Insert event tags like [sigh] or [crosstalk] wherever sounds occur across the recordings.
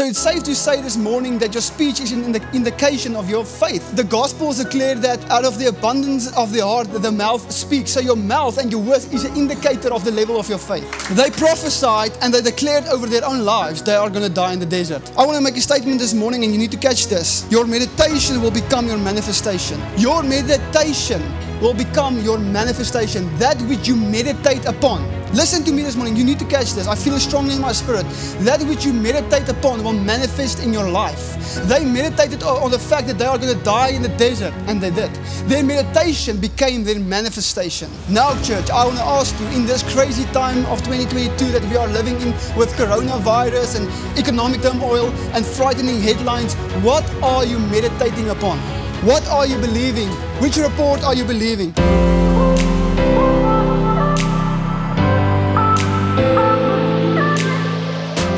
So it's safe to say this morning that your speech is an indication of your faith. The Gospels declare that out of the abundance of the heart, the mouth speaks. So your mouth and your words is an indicator of the level of your faith. They prophesied and they declared over their own lives they are going to die in the desert. I want to make a statement this morning and you need to catch this. Your meditation will become your manifestation. Your meditation will become your manifestation. That which you meditate upon. Listen to me this morning. You need to catch this. I feel it strongly in my spirit. That which you meditate upon will manifest in your life. They meditated on the fact that they are going to die in the desert, and they did. Their meditation became their manifestation. Now, church, I want to ask you in this crazy time of 2022 that we are living in with coronavirus and economic turmoil and frightening headlines, what are you meditating upon? What are you believing? Which report are you believing?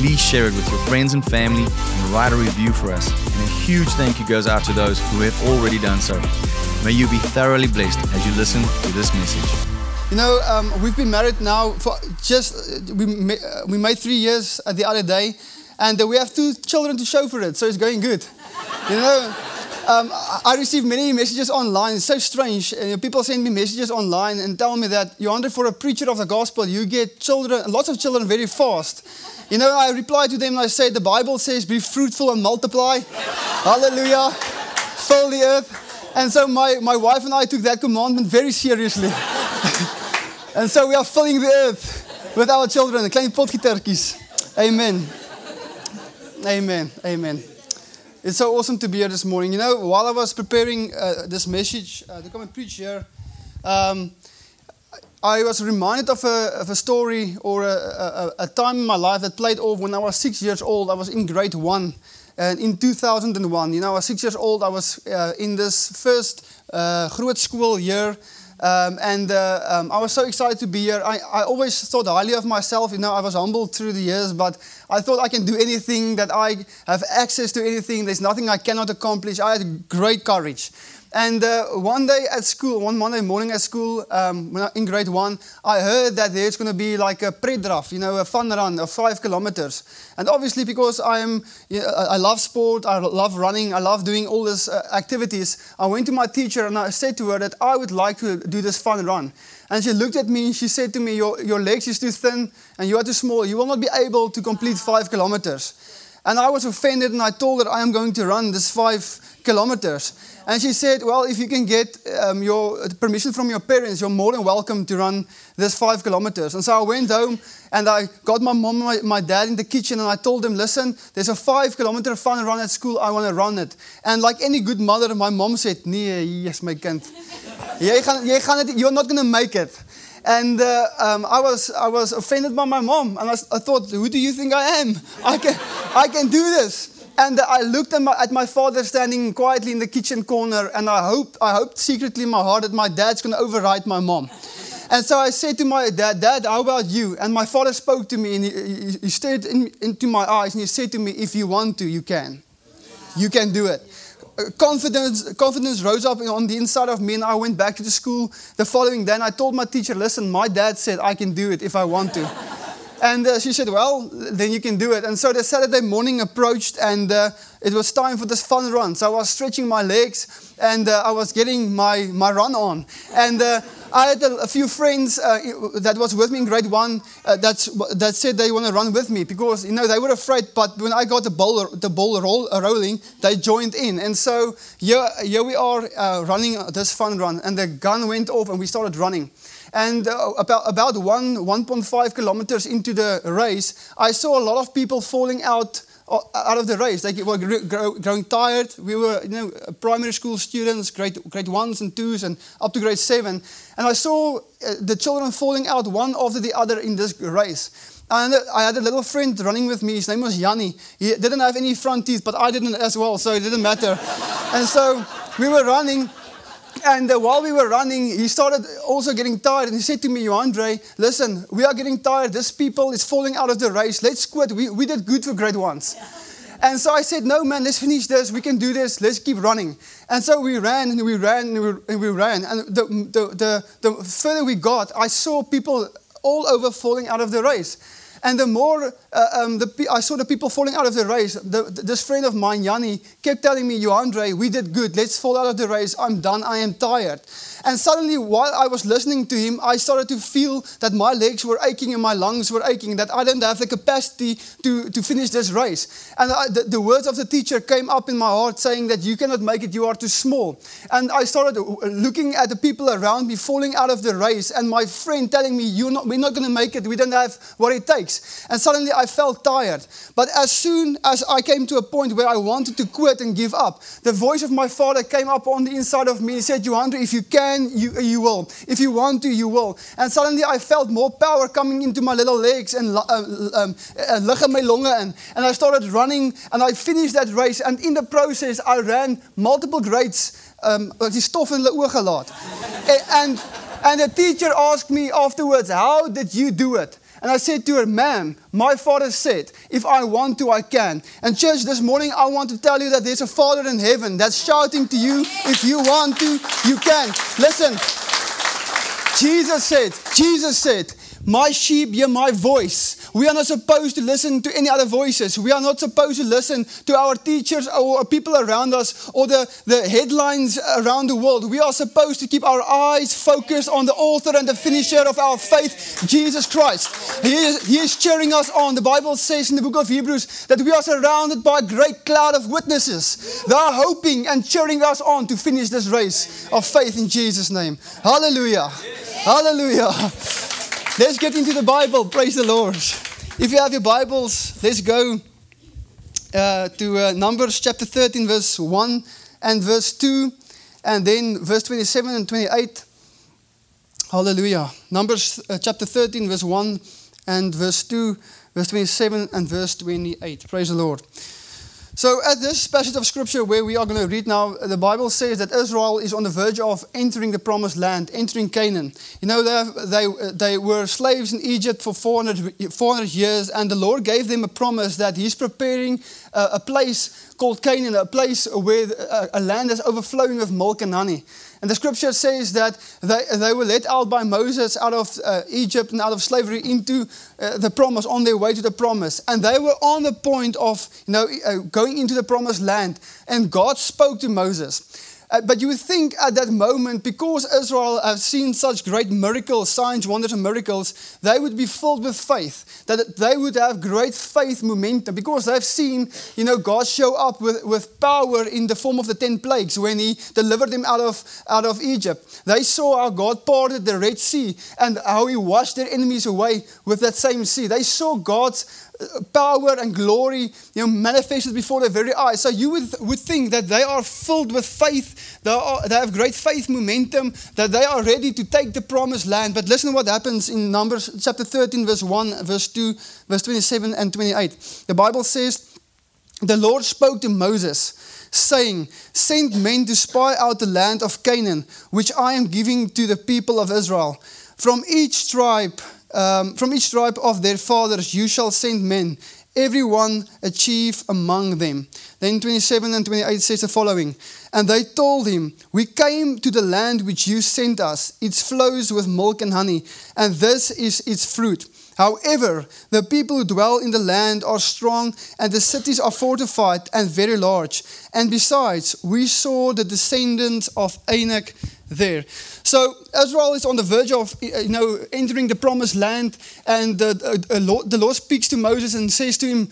please share it with your friends and family and write a review for us. And a huge thank you goes out to those who have already done so. May you be thoroughly blessed as you listen to this message. You know, um, we've been married now for just, uh, we, uh, we made three years the other day, and uh, we have two children to show for it, so it's going good. You know, um, I receive many messages online. It's so strange. Uh, people send me messages online and tell me that, Johannes, for a preacher of the gospel, you get children, lots of children very fast. You know, I reply to them and I say, the Bible says, be fruitful and multiply. Hallelujah. Fill the earth. And so my, my wife and I took that commandment very seriously. [laughs] and so we are filling the earth with our children, klein potgietertjies. Amen. Amen. Amen. It's so awesome to be here this morning. You know, while I was preparing uh, this message uh, to come and preach here, um, I was reminded of a, of a story or a, a, a, time in my life that played off when I was six years old. I was in grade one. And in 2001, you know, I was six years old. I was uh, in this first uh, Groot school year. Um, and uh, um, I was so excited to be here. I, I always thought highly of myself. You know, I was humbled through the years, but I thought I can do anything, that I have access to anything. There's nothing I cannot accomplish. I had great courage. And uh, one day at school, one Monday morning at school, um, in grade one, I heard that there's going to be like a pre-draft, you know, a fun run of five kilometers. And obviously, because I'm, you know, I love sport, I love running, I love doing all these uh, activities, I went to my teacher and I said to her that I would like to do this fun run. And she looked at me and she said to me, your, your legs is too thin and you are too small. You will not be able to complete five kilometers. And I was offended and I told her I am going to run this five kilometers. And she said, Well, if you can get um, your permission from your parents, you're more than welcome to run this five kilometers. And so I went home and I got my mom and my, my dad in the kitchen and I told them, Listen, there's a five kilometer fun run at school. I want to run it. And like any good mother, my mom said, Nee, yes, my kind. You're not going to make it. And uh, um, I, was, I was offended by my mom. And I, I thought, Who do you think I am? I can, I can do this. And I looked at my, at my, father standing quietly in the kitchen corner, and I hoped, I hoped secretly in my heart that my dad's going to override my mom. And so I said to my dad, Dad, how about you? And my father spoke to me, and he, he, stared in, into my eyes, and he said to me, If you want to, you can. You can do it. Uh, confidence, confidence rose up on the inside of me, and I went back to the school the following day. And I told my teacher, Listen, my dad said I can do it if I want to. And uh, she said, Well, then you can do it. And so the Saturday morning approached, and uh, it was time for this fun run. So I was stretching my legs, and uh, I was getting my, my run on. And uh, I had a, a few friends uh, that was with me in grade one uh, that's, that said they want to run with me because, you know, they were afraid. But when I got the ball, the ball roll, rolling, they joined in. And so here, here we are running this fun run. And the gun went off, and we started running. And uh, about, about one, 1.5 kilometers into the race, I saw a lot of people falling out uh, out of the race. They were growing tired. We were, you know, primary school students, grade, grade ones and twos, and up to grade seven. And I saw uh, the children falling out one after the other in this race. And I had a little friend running with me. His name was Yanni. He didn't have any front teeth, but I didn't as well, so it didn't matter. [laughs] and so we were running, And uh, while we were running, he started also getting tired. And he said to me, Andre, listen, we are getting tired. This people is falling out of the race. Let's quit. We, we did good for grade ones. And so I said, no, man, let's finish this. We can do this. Let's keep running. And so we ran and we ran and we, and we ran. And the, the, the, the further we got, I saw people all over falling out of the race. And the more uh, um, the, I saw the people falling out of the race, the, this friend of mine, Yanni, kept telling me, Johandre, we did good. Let's fall out of the race. I'm done. I am tired. And suddenly, while I was listening to him, I started to feel that my legs were aching and my lungs were aching, that I didn't have the capacity to, to finish this race. And I, the, the words of the teacher came up in my heart saying that you cannot make it, you are too small. And I started looking at the people around me falling out of the race, and my friend telling me, You're not, We're not going to make it, we don't have what it takes. And suddenly I felt tired. But as soon as I came to a point where I wanted to quit and give up, the voice of my father came up on the inside of me and said, Johandre, if you can, you, you will. If you want to, you will. And suddenly I felt more power coming into my little legs and uh, um, uh, my and, and I started running and I finished that race. And in the process, I ran multiple grades. Um, die and, and the teacher asked me afterwards, how did you do it? And I said to her, Ma'am, my father said, if I want to, I can. And, church, this morning I want to tell you that there's a Father in heaven that's shouting to you, if you want to, you can. Listen, Jesus said, Jesus said, my sheep hear my voice. We are not supposed to listen to any other voices. We are not supposed to listen to our teachers or people around us or the, the headlines around the world. We are supposed to keep our eyes focused on the author and the finisher of our faith, Jesus Christ. He is, he is cheering us on. The Bible says in the book of Hebrews that we are surrounded by a great cloud of witnesses. They are hoping and cheering us on to finish this race of faith in Jesus' name. Hallelujah. Hallelujah. Let's get into the Bible. Praise the Lord. If you have your Bibles, let's go uh, to uh, Numbers chapter 13, verse 1 and verse 2, and then verse 27 and 28. Hallelujah. Numbers uh, chapter 13, verse 1 and verse 2, verse 27 and verse 28. Praise the Lord. So, at this passage of scripture where we are going to read now, the Bible says that Israel is on the verge of entering the promised land, entering Canaan. You know, they, they, they were slaves in Egypt for 400, 400 years, and the Lord gave them a promise that He's preparing a, a place called Canaan, a place where a, a land is overflowing with milk and honey. And the scripture says that they, they were let out by Moses out of uh, Egypt and out of slavery into uh, the promise, on their way to the promise. And they were on the point of you know, uh, going into the promised land. And God spoke to Moses. Uh, but you would think at that moment, because Israel have seen such great miracles, signs, wonders, and miracles, they would be filled with faith. That they would have great faith momentum because they've seen, you know, God show up with, with power in the form of the ten plagues when He delivered them out of out of Egypt. They saw how God parted the Red Sea and how He washed their enemies away with that same sea. They saw God's power and glory you know, manifested before their very eyes. So you would, would think that they are filled with faith, they, are, they have great faith momentum, that they are ready to take the promised land. But listen to what happens in Numbers chapter 13, verse 1, verse 2, verse 27 and 28. The Bible says, The Lord spoke to Moses, saying, Send men to spy out the land of Canaan, which I am giving to the people of Israel. From each tribe, um, from each tribe of their fathers you shall send men, every one a chief among them. Then 27 and 28 says the following And they told him, We came to the land which you sent us. It flows with milk and honey, and this is its fruit. However, the people who dwell in the land are strong, and the cities are fortified and very large. And besides, we saw the descendants of Anak there. So Israel is on the verge of you know entering the promised land, and the, the Lord speaks to Moses and says to him,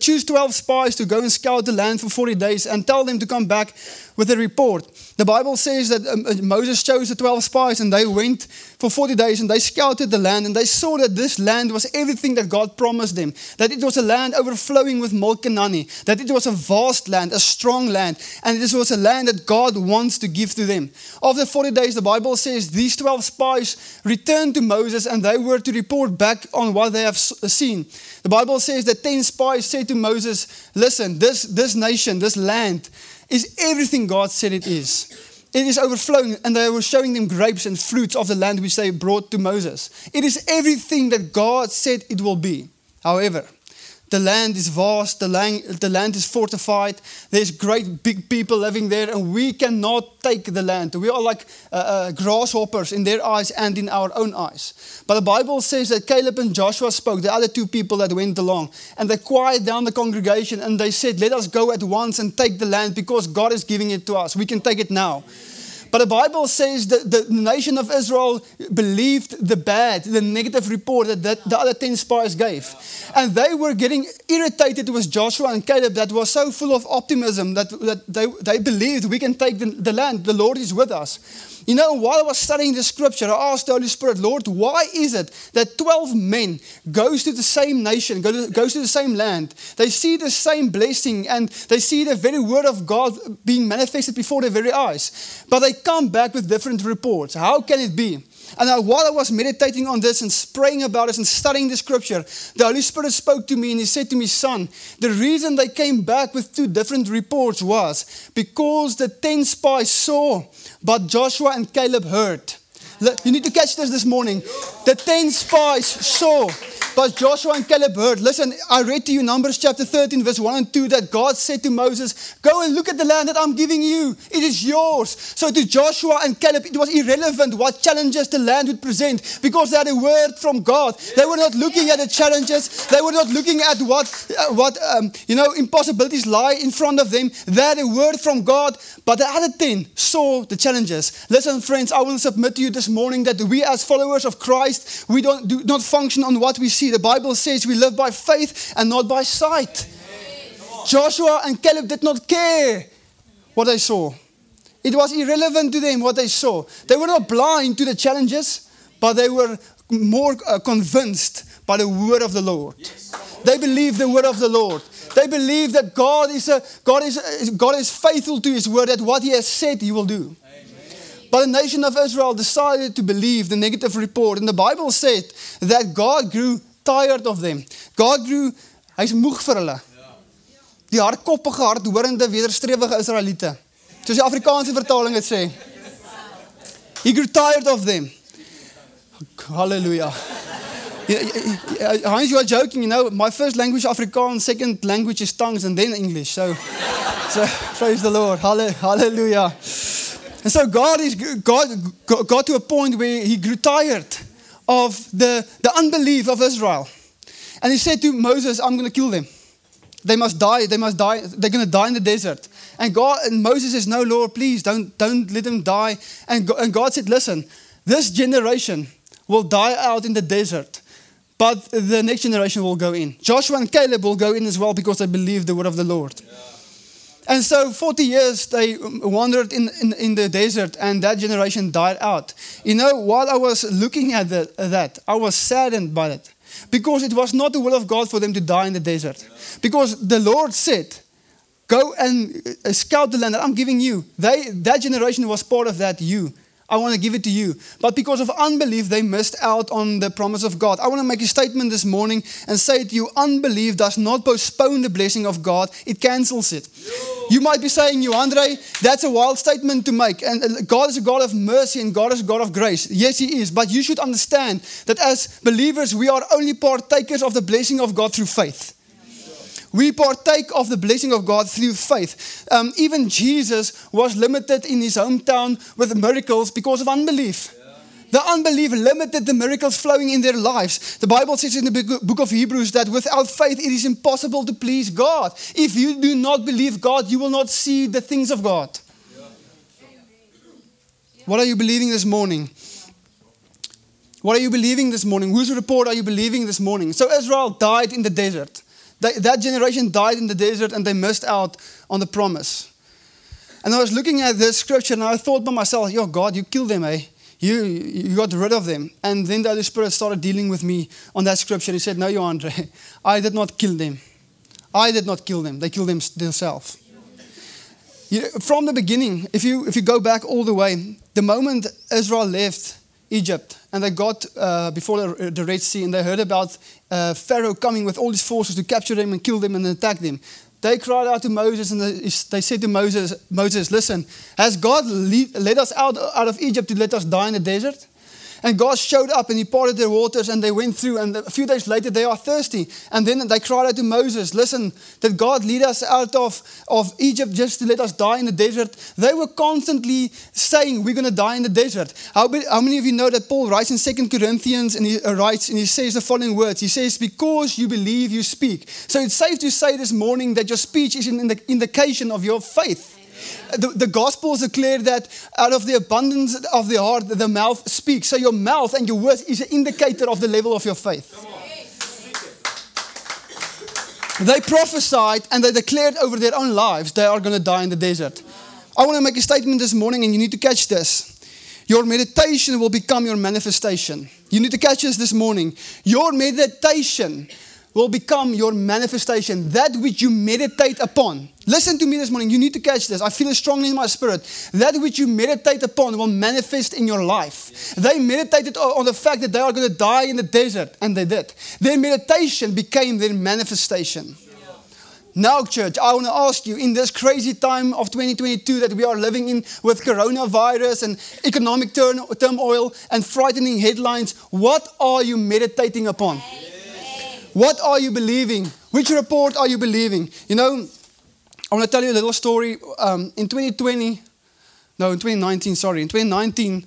choose 12 spies to go and scout the land for 40 days and tell them to come back with a report. The Bible says that um, uh, Moses chose the 12 spies and they went for 40 days and they scouted the land and they saw that this land was everything that God promised them. That it was a land overflowing with milk and honey. That it was a vast land, a strong land. And this was a land that God wants to give to them. After 40 days, the Bible says these 12 spies returned to Moses and they were to report back on what they have seen. The Bible says that 10 spies said to Moses, Listen, this, this nation, this land, is everything God said it is. It is overflowing, and they were showing them grapes and fruits of the land which they brought to Moses. It is everything that God said it will be. However, the land is vast, the land, the land is fortified, there's great big people living there, and we cannot take the land. We are like uh, uh, grasshoppers in their eyes and in our own eyes. But the Bible says that Caleb and Joshua spoke, the other two people that went along, and they quieted down the congregation and they said, Let us go at once and take the land because God is giving it to us. We can take it now. But the Bible says that the nation of Israel believed the bad, the negative report that, the other 10 spies gave. And they were getting irritated with Joshua and Caleb that was so full of optimism that, that they, they believed we can take the, the land, the Lord is with us. You know, while I was studying the scripture, I asked the Holy Spirit, Lord, why is it that 12 men goes to the same nation, goes to the same land? They see the same blessing and they see the very word of God being manifested before their very eyes. But they come back with different reports. How can it be? And while I was meditating on this and praying about this and studying the scripture, the Holy Spirit spoke to me and He said to me, Son, the reason they came back with two different reports was because the 10 spies saw, but Joshua and Caleb heard. You need to catch this this morning. The 10 spies saw, but Joshua and Caleb heard. Listen, I read to you Numbers chapter 13, verse 1 and 2 that God said to Moses, Go and look at the land that I'm giving you. It is yours. So to Joshua and Caleb, it was irrelevant what challenges the land would present because they had a word from God. They were not looking at the challenges, they were not looking at what, uh, what um, you know, impossibilities lie in front of them. They had a word from God, but the other 10 saw the challenges. Listen, friends, I will submit to you this morning that we, as followers of Christ, we don't do not function on what we see the Bible says we live by faith and not by sight. Joshua and Caleb did not care what they saw. It was irrelevant to them what they saw. They were not blind to the challenges, but they were more uh, convinced by the word of the Lord. They believed the word of the Lord. They believe that God is, a, God, is, God is faithful to his word, that what he has said he will do. But the nation of Israel decided to believe the negative report. And the Bible said that God grew tired of them. God grew, hy's moeg vir hulle. Die hardkoppige, hardhorende, wederstrewige Israeliete. Soos die Afrikaanse vertaling dit sê. He grew tired of them. Hallelujah. Hans, you are joking, you know. My first language Afrikaans, second language is tongues, and then English. So, so [laughs] praise the Lord. Hallelujah. And so God is God got to a point where he grew tired of the, the unbelief of Israel. And he said to Moses, I'm going to kill them. They must die. They must die. They're going to die in the desert. And God and Moses says, No, Lord, please don't, don't let them die. And God, and God said, Listen, this generation will die out in the desert, but the next generation will go in. Joshua and Caleb will go in as well because they believe the word of the Lord. Yeah. And so 40 years they wandered in, in, in, the desert and that generation died out. You know, while I was looking at the, that, I was saddened by it. Because it was not the will of God for them to die in the desert. Because the Lord said, Go and uh, scout the land that I'm giving you. They, that generation was part of that, you. I want to give it to you. But because of unbelief, they missed out on the promise of God. I want to make a statement this morning and say to you unbelief does not postpone the blessing of God, it cancels it. You might be saying, Johandre, that's a wild statement to make. And God is a God of mercy and God is a God of grace. Yes, He is. But you should understand that as believers, we are only partakers of the blessing of God through faith. We partake of the blessing of God through faith. Um, even Jesus was limited in his hometown with miracles because of unbelief. The unbelief limited the miracles flowing in their lives. The Bible says in the book of Hebrews that without faith it is impossible to please God. If you do not believe God, you will not see the things of God. What are you believing this morning? What are you believing this morning? Whose report are you believing this morning? So Israel died in the desert. They, that generation died in the desert and they missed out on the promise. And I was looking at this scripture and I thought by myself, yo, God, you killed them, eh? You, you got rid of them. And then the Holy Spirit started dealing with me on that scripture. He said, No, Johandre, [laughs] I did not kill them. I did not kill them. They killed them themselves. You know, from the beginning, if you, if you go back all the way, the moment Israel left Egypt, and they got uh, before the, the, Red Sea, and they heard about uh, Pharaoh coming with all his forces to capture them and kill them and attack them. they cried out to Moses and they, said to Moses, Moses, listen, has God lead, led us out, out of Egypt to let us die in the desert? And God showed up and he parted their waters and they went through. And a few days later, they are thirsty. And then they cried out to Moses, Listen, did God lead us out of, of Egypt just to let us die in the desert? They were constantly saying, We're going to die in the desert. How, how many of you know that Paul writes in Second Corinthians and he uh, writes and he says the following words? He says, Because you believe, you speak. So it's safe to say this morning that your speech is an indication of your faith. The, the Gospels declare that out of the abundance of the heart, the mouth speaks. So your mouth and your words is an indicator of the level of your faith. They prophesied and they declared over their own lives they are going to die in the desert. I want to make a statement this morning, and you need to catch this. Your meditation will become your manifestation. You need to catch this this morning. Your meditation will become your manifestation, that which you meditate upon. Listen to me this morning. You need to catch this. I feel it strongly in my spirit. That which you meditate upon will manifest in your life. They meditated on the fact that they are going to die in the desert, and they did. Their meditation became their manifestation. Now, church, I want to ask you in this crazy time of 2022 that we are living in with coronavirus and economic turmoil and frightening headlines, what are you meditating upon? What are you believing? Which report are you believing? You know, I want to tell you a little story. Um, in 2020, no, in 2019, sorry, in 2019,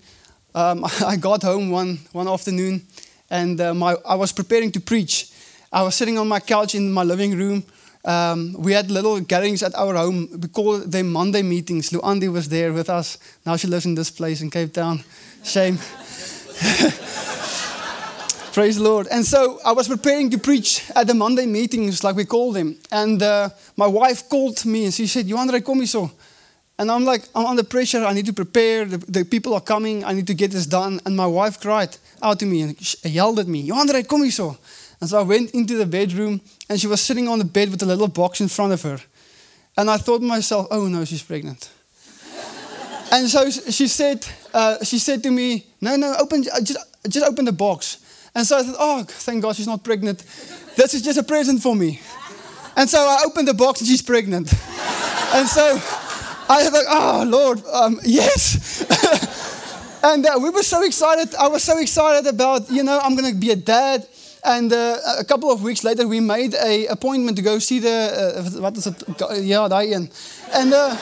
um, [laughs] I got home one, one afternoon and uh, my, I was preparing to preach. I was sitting on my couch in my living room. Um, we had little gatherings at our home. We call them Monday meetings. Luandi was there with us. Now she lives in this place in Cape Town. Shame. [laughs] Praise the Lord. And so I was preparing to preach at the Monday meetings, like we call them. And uh, my wife called me and she said, Johandre, come so. And I'm like, I'm under pressure. I need to prepare. The, the, people are coming. I need to get this done. And my wife cried out to me and yelled at me, Johandre, come so. And so I went into the bedroom and she was sitting on the bed with a little box in front of her. And I thought to myself, oh no, she's pregnant. [laughs] and so she said, uh, she said to me, no, no, open, just, just open the box. And so I thought, oh, thank God she's not pregnant. This is just a present for me. And so I opened the box and she's pregnant. [laughs] and so I was like, oh, Lord, um, yes. [laughs] and uh, we were so excited. I was so excited about, you know, I'm going to be a dad. And uh, a couple of weeks later, we made a appointment to go see the, uh, what is it? Yeah, Diane. And, uh,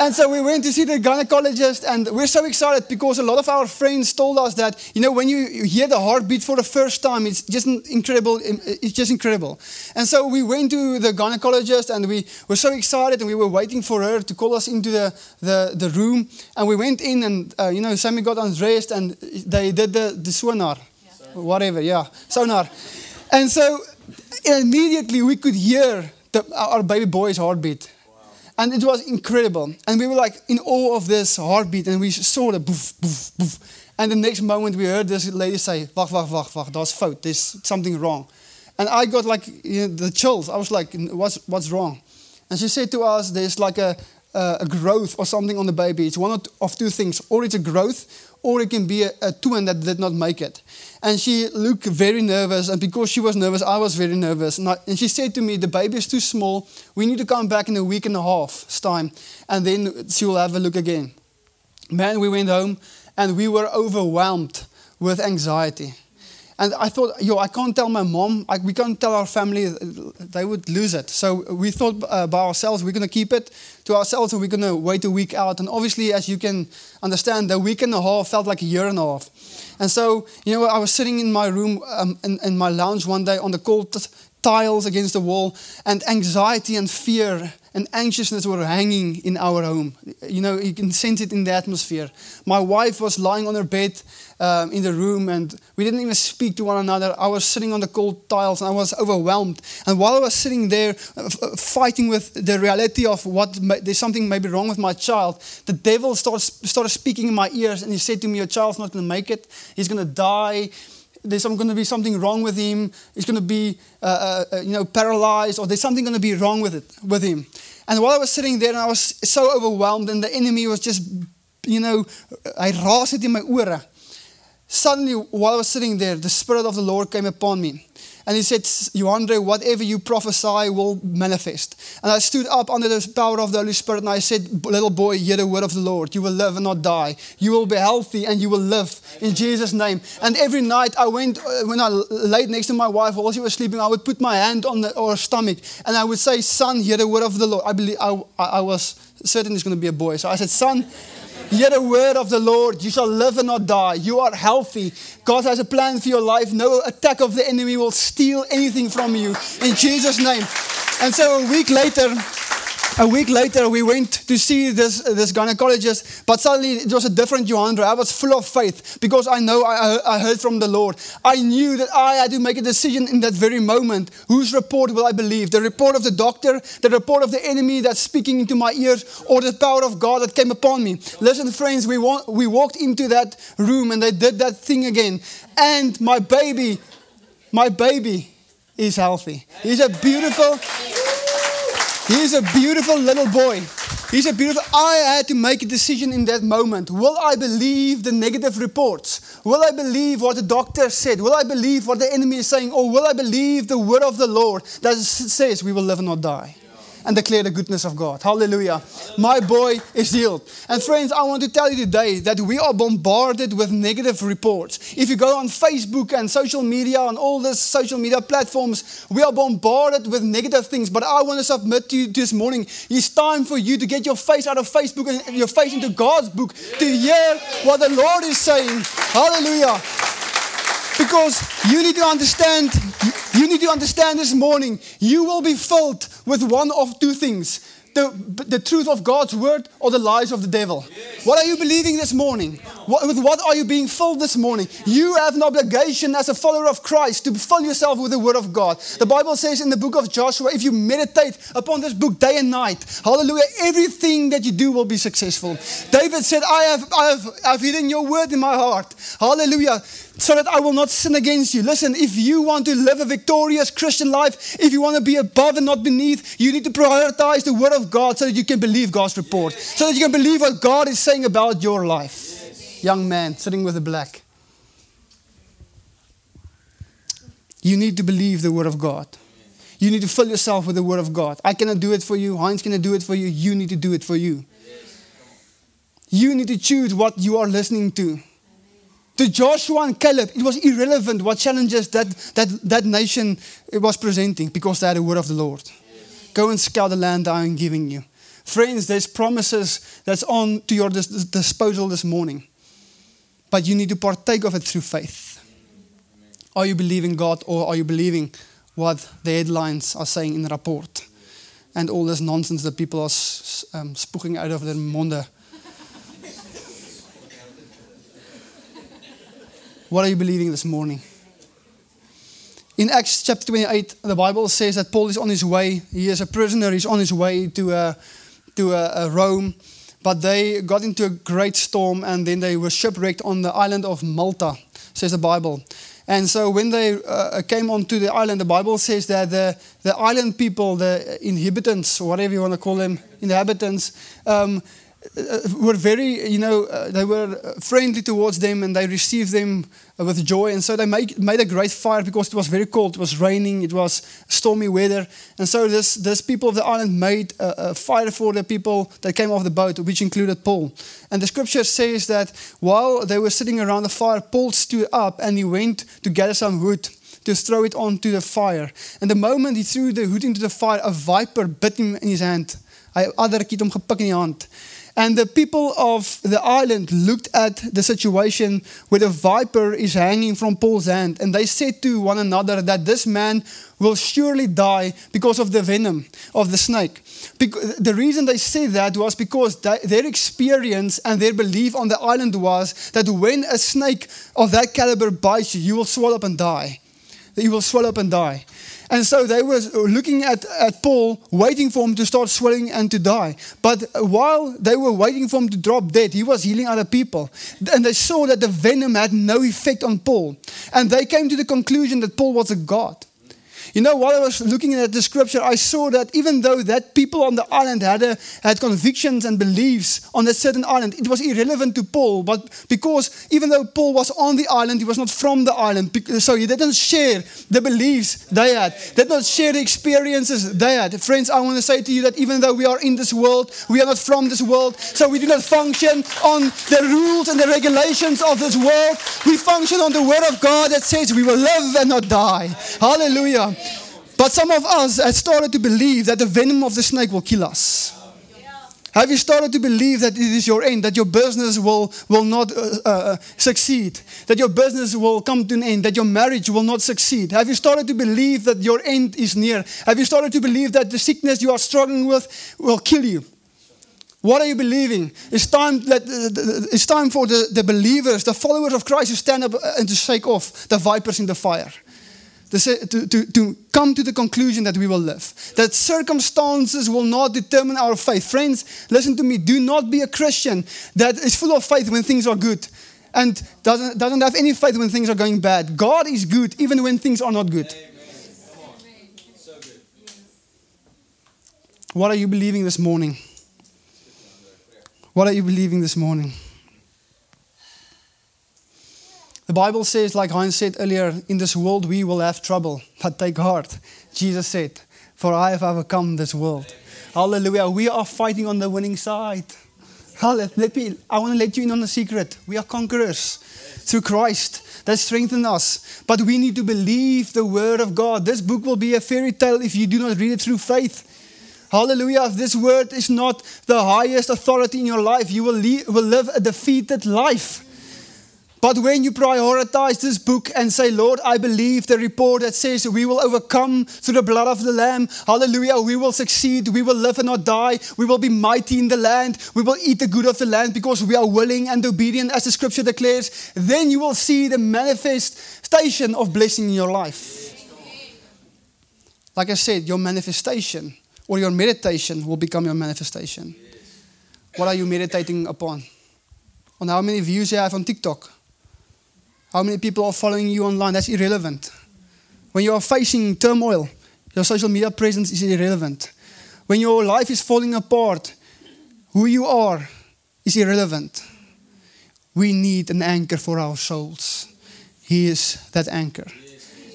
and so we went to see the gynecologist, and we're so excited because a lot of our friends told us that, you know, when you hear the heartbeat for the first time, it's just incredible. It's just incredible. And so we went to the gynecologist, and we were so excited, and we were waiting for her to call us into the, the, the room. And we went in, and, uh, you know, Sammy got undressed, and they did the, the sonar, yeah. whatever, yeah, sonar. And so immediately we could hear the, our baby boy's heartbeat. And it was incredible. And we were like in awe of this heartbeat. And we saw the boof, boof, boof. And the next moment we heard this lady say, wacht, wacht, wacht, wacht, that's fout. There's something wrong. And I got like you know, the chills. I was like, what's, what's wrong? And she said to us, there's like a, a growth or something on the baby. It's one of two things. Or it's a growth, or it can be a, a twin that did not make it. And she looked very nervous. And because she was nervous, I was very nervous. And, I, and, she said to me, The baby is too small. We need to come back in a week and a half's time. And then she will have a look again. Man, we went home and we were overwhelmed with anxiety. And I thought, yo, I can't tell my mom. We can't tell our family. They would lose it. So we thought uh, by ourselves, we're going to keep it to ourselves and we're going to wait a week out. And obviously, as you can understand, the week and a half felt like a year and a half. And so, you know, I was sitting in my room, um, in, in my lounge one day on the cold tiles against the wall, and anxiety and fear and anxiousness were hanging in our home. You know, you can sense it in the atmosphere. My wife was lying on her bed um, in the room, and we didn't even speak to one another. I was sitting on the cold tiles, and I was overwhelmed. And while I was sitting there, uh, uh fighting with the reality of what there's something maybe wrong with my child, the devil started, started speaking in my ears, and he said to me, "Your child's not going to make it. He's going to die." There's going to be something wrong with him. He's going to be, uh, uh, uh, you know, paralyzed, or there's something going to be wrong with it with him. And while I was sitting there, and I was so overwhelmed, and the enemy was just, you know, I raas it in my ore. Suddenly, while I was sitting there, the Spirit of the Lord came upon me. And he said, Johandre, whatever you prophesy will manifest. And I stood up under the power of the Holy Spirit and I said, Little boy, hear the word of the Lord. You will live and not die. You will be healthy and you will live in Jesus' name. And every night I went, uh, when I laid next to my wife while she was sleeping, I would put my hand on the, her stomach and I would say, Son, hear the word of the Lord. I believe I, I was certain it's going to be a boy. So I said, Son, Hear the word of the Lord. You shall live and not die. You are healthy. God has a plan for your life. No attack of the enemy will steal anything from you. In Jesus' name. And so a week later, a week later, we went to see this, this gynecologist, but suddenly it was a different Johandre. I was full of faith because I know I, I heard from the Lord. I knew that I had to make a decision in that very moment. Whose report will I believe? The report of the doctor, the report of the enemy that's speaking into my ears, or the power of God that came upon me? Listen, friends, we, we walked into that room and they did that thing again. And my baby, my baby is healthy. He's a beautiful He's a beautiful little boy. He's a beautiful. I had to make a decision in that moment. Will I believe the negative reports? Will I believe what the doctor said? Will I believe what the enemy is saying? Or will I believe the word of the Lord that says we will live and not die? And declare the goodness of God. Hallelujah. My boy is healed. And friends, I want to tell you today that we are bombarded with negative reports. If you go on Facebook and social media, on all these social media platforms, we are bombarded with negative things. But I want to submit to you this morning it's time for you to get your face out of Facebook and your face into God's book to hear what the Lord is saying. Hallelujah. Because you need to understand, you need to understand this morning, you will be filled with one of two things the, the truth of God's word or the lies of the devil. Yes. What are you believing this morning? What, with what are you being filled this morning? You have an obligation as a follower of Christ to fill yourself with the word of God. The Bible says in the book of Joshua, if you meditate upon this book day and night, hallelujah, everything that you do will be successful. David said, I have, I have I've hidden your word in my heart. Hallelujah so that I will not sin against you. Listen, if you want to live a victorious Christian life, if you want to be above and not beneath, you need to prioritize the Word of God so that you can believe God's report, so that you can believe what God is saying about your life. Young man sitting with a black. You need to believe the Word of God. You need to fill yourself with the Word of God. I cannot do it for you. Heinz cannot do it for you. You need to do it for you. You need to choose what you are listening to. To Joshua and Caleb, it was irrelevant what challenges that, that, that nation was presenting because they had the word of the Lord. Yes. Go and scout the land I am giving you. Friends, there's promises that's on to your dis- disposal this morning. But you need to partake of it through faith. Are you believing God or are you believing what the headlines are saying in the report? And all this nonsense that people are um, spooking out of their monde What are you believing this morning? In Acts chapter 28, the Bible says that Paul is on his way. He is a prisoner. He's on his way to, uh, to uh, uh, Rome. But they got into a great storm and then they were shipwrecked on the island of Malta, says the Bible. And so when they uh, came onto the island, the Bible says that the, the island people, the inhabitants, or whatever you want to call them, inhabitants, um, uh, were very, you know, uh, they were friendly towards them and they received them with joy. And so they make, made a great fire because it was very cold. It was raining, it was stormy weather. And so this, this people of the island made a, a fire for the people that came off the boat, which included Paul. And the scripture says that while they were sitting around the fire, Paul stood up and he went to gather some wood to throw it onto the fire. And the moment he threw the wood into the fire, a viper bit him in his hand. Ander het hom gepik in die hand. And the people of the island looked at the situation where the viper is hanging from Paul's hand, and they said to one another that this man will surely die because of the venom of the snake. the reason they said that was because their experience and their belief on the island was that when a snake of that caliber bites you, you will swell up and die. You will swell up and die. And so they were looking at, at Paul, waiting for him to start swelling and to die. But while they were waiting for him to drop dead, he was healing other people. And they saw that the venom had no effect on Paul. And they came to the conclusion that Paul was a god. You know, while I was looking at the scripture, I saw that even though that people on the island had, a, had convictions and beliefs on that certain island, it was irrelevant to Paul. But because even though Paul was on the island, he was not from the island. So he didn't share the beliefs they had, did not share the experiences they had. Friends, I want to say to you that even though we are in this world, we are not from this world. So we do not function on the rules and the regulations of this world. We function on the word of God that says we will live and not die. Hallelujah. But some of us have started to believe that the venom of the snake will kill us. Have you started to believe that it is your end, that your business will, will not uh, uh, succeed, that your business will come to an end, that your marriage will not succeed? Have you started to believe that your end is near? Have you started to believe that the sickness you are struggling with will kill you? What are you believing? It's time, that, uh, it's time for the, the believers, the followers of Christ, to stand up and to shake off the vipers in the fire. To, to, to come to the conclusion that we will live. That circumstances will not determine our faith. Friends, listen to me. Do not be a Christian that is full of faith when things are good and doesn't, doesn't have any faith when things are going bad. God is good even when things are not good. What are you believing this morning? What are you believing this morning? The Bible says, like Heinz said earlier, in this world we will have trouble, but take heart. Jesus said, For I have overcome this world. Hallelujah. We are fighting on the winning side. Let me, I want to let you in on the secret. We are conquerors through Christ that strengthen us. But we need to believe the word of God. This book will be a fairy tale if you do not read it through faith. Hallelujah. If this word is not the highest authority in your life, you will, leave, will live a defeated life. But when you prioritize this book and say, Lord, I believe the report that says we will overcome through the blood of the Lamb, hallelujah, we will succeed, we will live and not die, we will be mighty in the land, we will eat the good of the land because we are willing and obedient, as the scripture declares, then you will see the manifestation of blessing in your life. Like I said, your manifestation or your meditation will become your manifestation. What are you meditating upon? On how many views you have on TikTok? How many people are following you online? That's irrelevant. When you are facing turmoil, your social media presence is irrelevant. When your life is falling apart, who you are is irrelevant. We need an anchor for our souls. He is that anchor.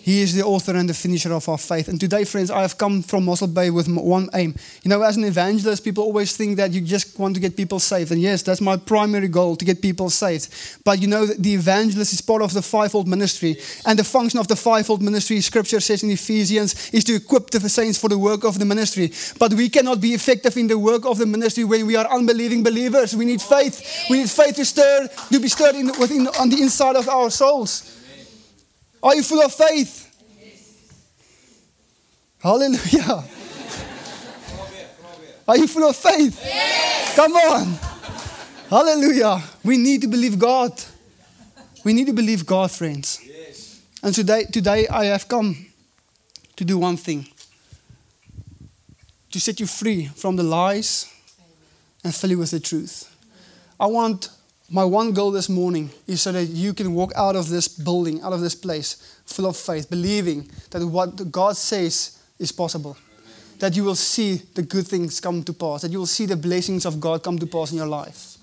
He is the author and the finisher of our faith. And today, friends, I have come from Mossel Bay with one aim. You know, as an evangelist, people always think that you just want to get people saved. And yes, that's my primary goal to get people saved. But you know, the evangelist is part of the fivefold ministry. And the function of the fivefold ministry, scripture says in Ephesians, is to equip the saints for the work of the ministry. But we cannot be effective in the work of the ministry when we are unbelieving believers. We need faith. We need faith to stir, to be stirred in, within, on the inside of our souls. Are you full of faith? Yes. Hallelujah. Are you full of faith? Yes. Come on. Hallelujah. We need to believe God. We need to believe God, friends. Yes. And today, today I have come to do one thing to set you free from the lies and fill you with the truth. I want my one goal this morning is so that you can walk out of this building, out of this place, full of faith, believing that what God says is possible. That you will see the good things come to pass, that you will see the blessings of God come to pass in your life.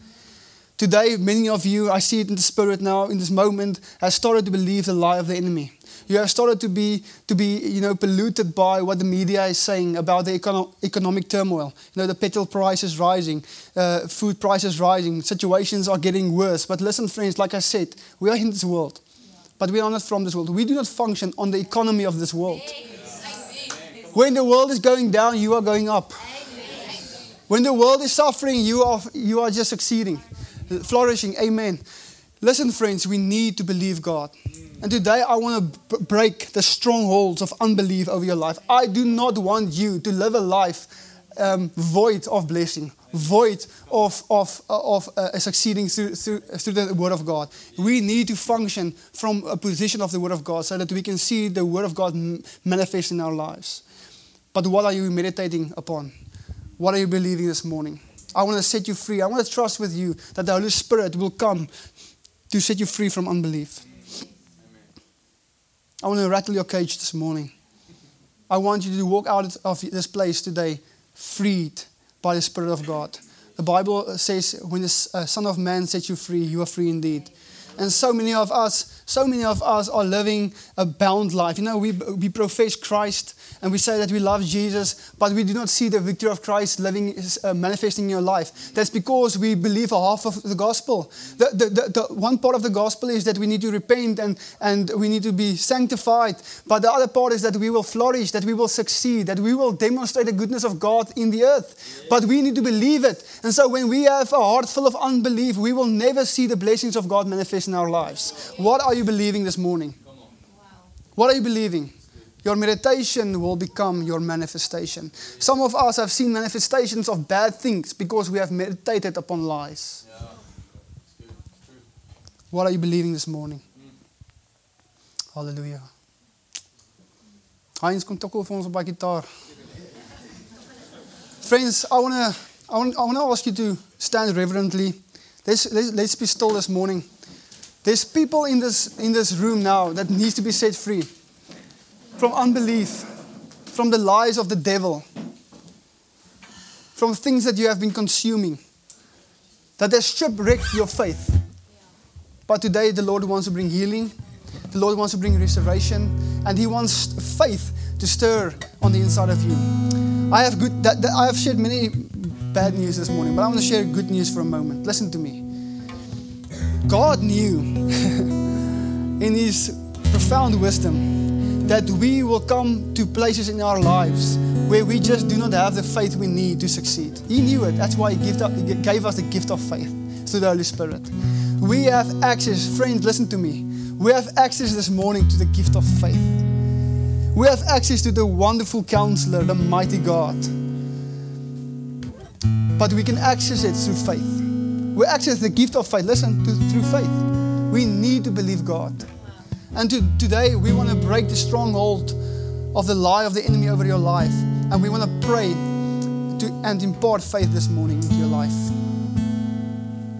Today, many of you, I see it in the spirit now, in this moment, have started to believe the lie of the enemy. You have started to be, to be you know, polluted by what the media is saying about the econo- economic turmoil. You know, the petrol prices rising, uh, food prices rising, situations are getting worse. But listen, friends, like I said, we are in this world, but we are not from this world. We do not function on the economy of this world. When the world is going down, you are going up. When the world is suffering, you are, you are just succeeding, flourishing. Amen. Listen, friends, we need to believe God. And today I want to b- break the strongholds of unbelief over your life. I do not want you to live a life um, void of blessing, void of, of, of uh, succeeding through, through, through the Word of God. We need to function from a position of the Word of God so that we can see the Word of God manifest in our lives. But what are you meditating upon? What are you believing this morning? I want to set you free. I want to trust with you that the Holy Spirit will come to set you free from unbelief. I want to rattle your cage this morning. I want you to walk out of this place today freed by the Spirit of God. The Bible says, when the uh, Son of Man sets you free, you are free indeed. And so many of us, so many of us are living a bound life. You know, we, we profess Christ and we say that we love Jesus, but we do not see the victory of Christ living, uh, manifesting in your life. That's because we believe half of the gospel. The, the, the, the, one part of the gospel is that we need to repent and, and we need to be sanctified. But the other part is that we will flourish, that we will succeed, that we will demonstrate the goodness of God in the earth. But we need to believe it. And so when we have a heart full of unbelief, we will never see the blessings of God manifest in our lives. What are you believing this morning? What are you believing? Your meditation will become your manifestation. Some of us have seen manifestations of bad things because we have meditated upon lies. What are you believing this morning? Hallelujah. Heinz, kom tokkel vir gitaar. Friends, I want to I want to ask you to stand reverently. Let's, let's, let's be still this morning. There's people in this, in this room now that needs to be set free from unbelief, from the lies of the devil, from things that you have been consuming, that has shipwrecked your faith. But today, the Lord wants to bring healing, the Lord wants to bring restoration, and He wants faith to stir on the inside of you. I have good. That, that I have shared many bad news this morning, but I want to share good news for a moment. Listen to me. God knew [laughs] in His profound wisdom that we will come to places in our lives where we just do not have the faith we need to succeed. He knew it. That's why He gave us the gift of faith through the Holy Spirit. We have access, friends, listen to me. We have access this morning to the gift of faith. We have access to the wonderful counselor, the mighty God. But we can access it through faith. We access the gift of faith, listen, to, through faith. We need to believe God. And to, today, we want to break the stronghold of the lie of the enemy over your life. And we want to pray to, and impart faith this morning into your life.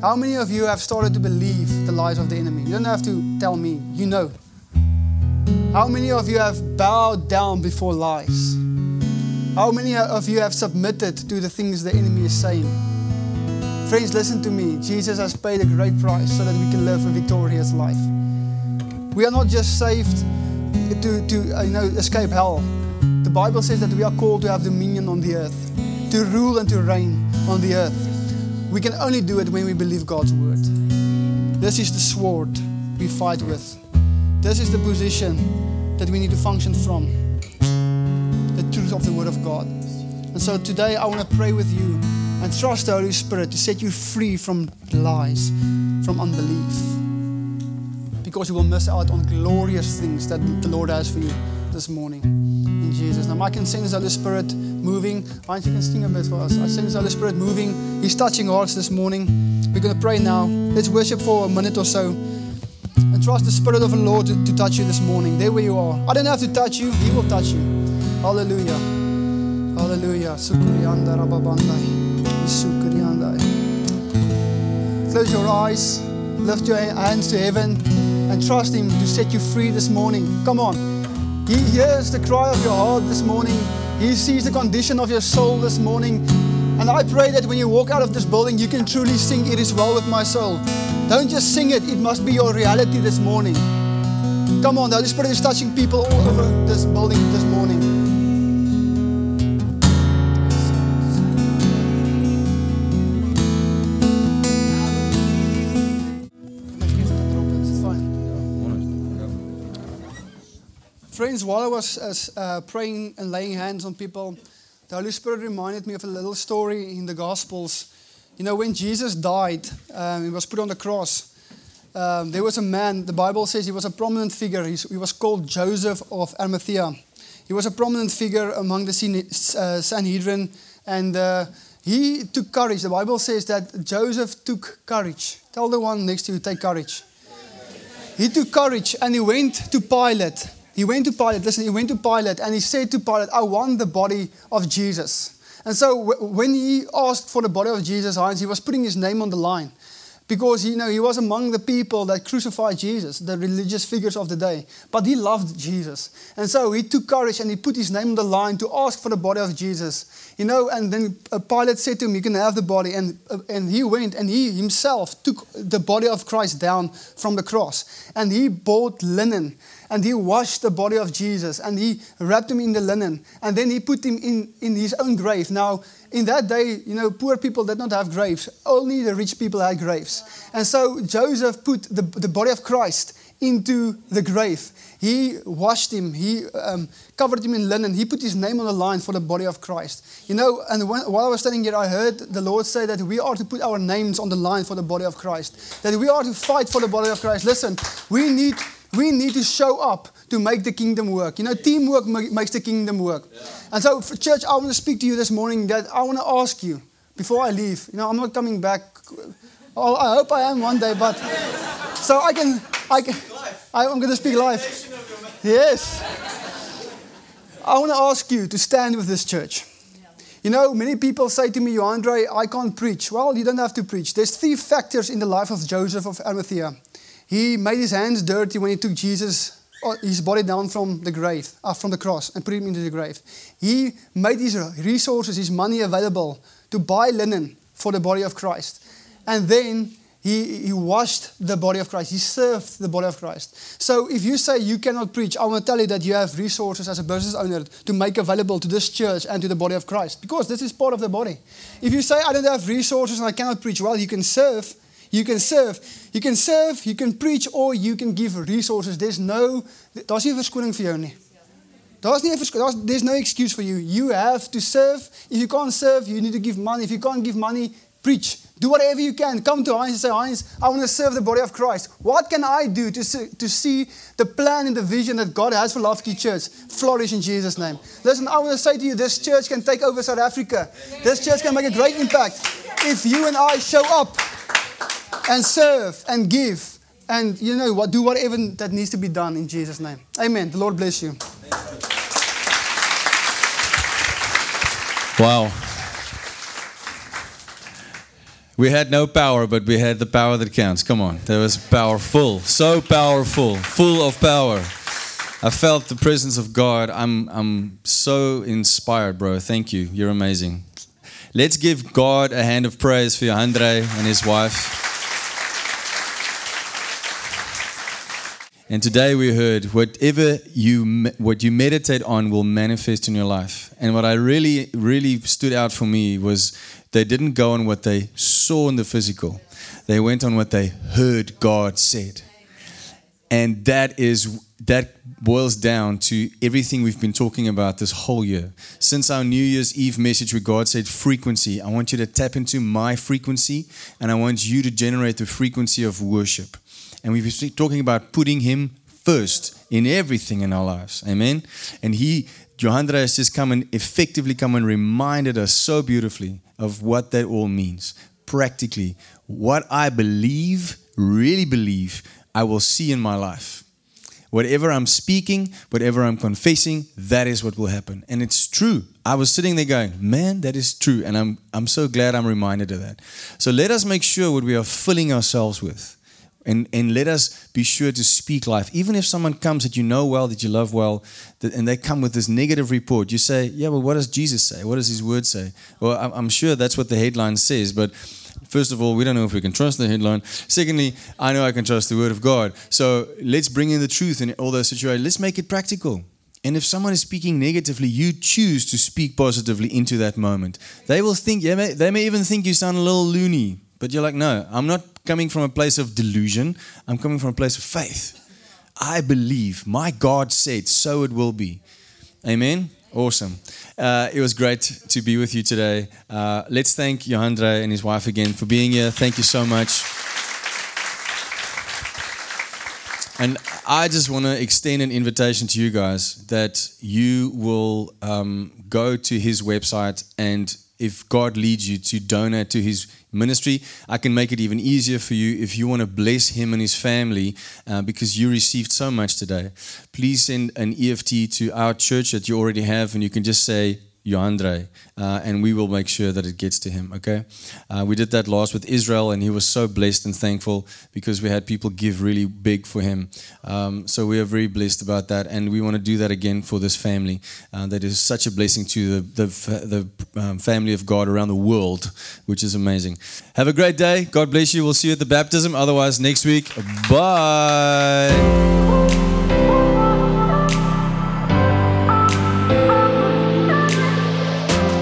How many of you have started to believe the lies of the enemy? You don't have to tell me, you know. How many of you have bowed down before lies? How many of you have submitted to the things the enemy is saying? Friends, listen to me. Jesus has paid a great price so that we can live a victorious life. We are not just saved to, to uh, you know, escape hell. The Bible says that we are called to have dominion on the earth, to rule and to reign on the earth. We can only do it when we believe God's word. This is the sword we fight with. This is the position that we need to function from. The truth of the word of God. And so today I want to pray with you and trust the Holy Spirit to set you free from lies, from unbelief because you will miss out on glorious things that the Lord has for you this morning. In Jesus' name. I can sense the Holy Spirit moving. Don't you can sing a bit for us? I sense the Holy Spirit moving. He's touching hearts this morning. We're going to pray now. Let's worship for a minute or so. And trust the Spirit of the Lord to, to touch you this morning. There where you are. I don't have to touch you, He will touch you. Hallelujah. Hallelujah. Close your eyes. Lift your hands to heaven and trust Him to set you free this morning. Come on. He hears the cry of your heart this morning. He sees the condition of your soul this morning. And I pray that when you walk out of this building, you can truly sing, It is well with my soul. Don't just sing it, it must be your reality this morning. Come on, the Holy Spirit is touching people all over this building this morning. Friends, while I was uh, praying and laying hands on people, the Holy Spirit reminded me of a little story in the Gospels. You know, when Jesus died, um, he was put on the cross. Um, there was a man, the Bible says he was a prominent figure. He's, he was called Joseph of Arimathea. He was a prominent figure among the uh, Sanhedrin, and uh, he took courage. The Bible says that Joseph took courage. Tell the one next to you, take courage. He took courage and he went to Pilate he went to Pilate, listen, he went to Pilate and he said to Pilate, I want the body of Jesus. And so when he asked for the body of Jesus, he was putting his name on the line because you know he was among the people that crucified Jesus, the religious figures of the day. But he loved Jesus, and so he took courage and he put his name on the line to ask for the body of Jesus. You know, and then Pilate said to him, "You can have the body," and uh, and he went and he himself took the body of Christ down from the cross, and he bought linen and he washed the body of Jesus and he wrapped him in the linen and then he put him in, in his own grave. Now, in that day, you know, poor people did not have graves, only the rich people had graves. And so Joseph put the, the body of Christ into the grave. He washed him, he um, covered him in linen, he put his name on the line for the body of Christ. You know, and when, while I was standing here, I heard the Lord say that we are to put our names on the line for the body of Christ, that we are to fight for the body of Christ. Listen, we need we need to show up to make the kingdom work. You know, teamwork makes the kingdom work. Yeah. And so, for church, I want to speak to you this morning that I want to ask you before I leave. You know, I'm not coming back. Oh, I hope I am one day, but so I can, I can, I'm going to speak live. Yes. I want to ask you to stand with this church. You know, many people say to me, Andre, I can't preach. Well, you don't have to preach. There's three factors in the life of Joseph of Arimathea. He made his hands dirty when he took Jesus, uh, his body down from the grave, uh, from the cross, and put him into the grave. He made his resources, his money available to buy linen for the body of Christ. And then he, he washed the body of Christ. He served the body of Christ. So if you say you cannot preach, I want to tell you that you have resources as a business owner to make available to this church and to the body of Christ because this is part of the body. If you say I don't have resources and I cannot preach, well, you can serve you can serve. You can serve, you can preach or you can give resources. There's no daar's nie verskoning vir jou nie. Daar's nie daar's there's no excuse for you. You have to serve. If you can't serve, you need to give money. If you can't give money, preach. Do whatever you can. Come to Heinz and say, Heinz, I want to serve the body of Christ. What can I do to see, to see the plan and the vision that God has for Key Church flourish in Jesus' name? Listen, I want to say to you, this church can take over South Africa. This church can make a great impact if you and I show up and serve and give and you know what do whatever that needs to be done in Jesus name. Amen. The Lord bless you. Wow. We had no power, but we had the power that counts. Come on. That was powerful. So powerful. Full of power. I felt the presence of God. I'm I'm so inspired, bro. Thank you. You're amazing. Let's give God a hand of praise for Andre and his wife. And today we heard whatever you what you meditate on will manifest in your life. And what I really really stood out for me was they didn't go on what they saw in the physical. They went on what they heard God said. And that is that boils down to everything we've been talking about this whole year. Since our New Year's Eve message where God said frequency, I want you to tap into my frequency and I want you to generate the frequency of worship. And we've been talking about putting Him first in everything in our lives. Amen. And He, Johandre, has just come and effectively come and reminded us so beautifully of what that all means. Practically, what I believe, really believe, I will see in my life. Whatever I'm speaking, whatever I'm confessing, that is what will happen. And it's true. I was sitting there going, man, that is true. And I'm, I'm so glad I'm reminded of that. So let us make sure what we are filling ourselves with and, and let us be sure to speak life. Even if someone comes that you know well, that you love well, that, and they come with this negative report, you say, Yeah, well, what does Jesus say? What does his word say? Well, I'm sure that's what the headline says, but first of all, we don't know if we can trust the headline. Secondly, I know I can trust the word of God. So let's bring in the truth in all those situations. Let's make it practical. And if someone is speaking negatively, you choose to speak positively into that moment. They will think, yeah, they may even think you sound a little loony, but you're like, no, I'm not coming from a place of delusion. I'm coming from a place of faith. I believe my God said, so it will be. Amen. Awesome. Uh, it was great to be with you today. Uh, let's thank Johandre and his wife again for being here. Thank you so much. And I just want to extend an invitation to you guys that you will um, go to his website and if God leads you to donate to his ministry, I can make it even easier for you if you want to bless him and his family uh, because you received so much today. Please send an EFT to our church that you already have, and you can just say, Johandre, uh, and we will make sure that it gets to him. Okay, uh, we did that last with Israel, and he was so blessed and thankful because we had people give really big for him. Um, so we are very blessed about that, and we want to do that again for this family. Uh, that is such a blessing to the the, the um, family of God around the world, which is amazing. Have a great day. God bless you. We'll see you at the baptism. Otherwise, next week. Bye.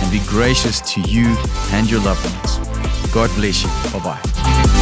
and be gracious to you and your loved ones. God bless you. Bye bye.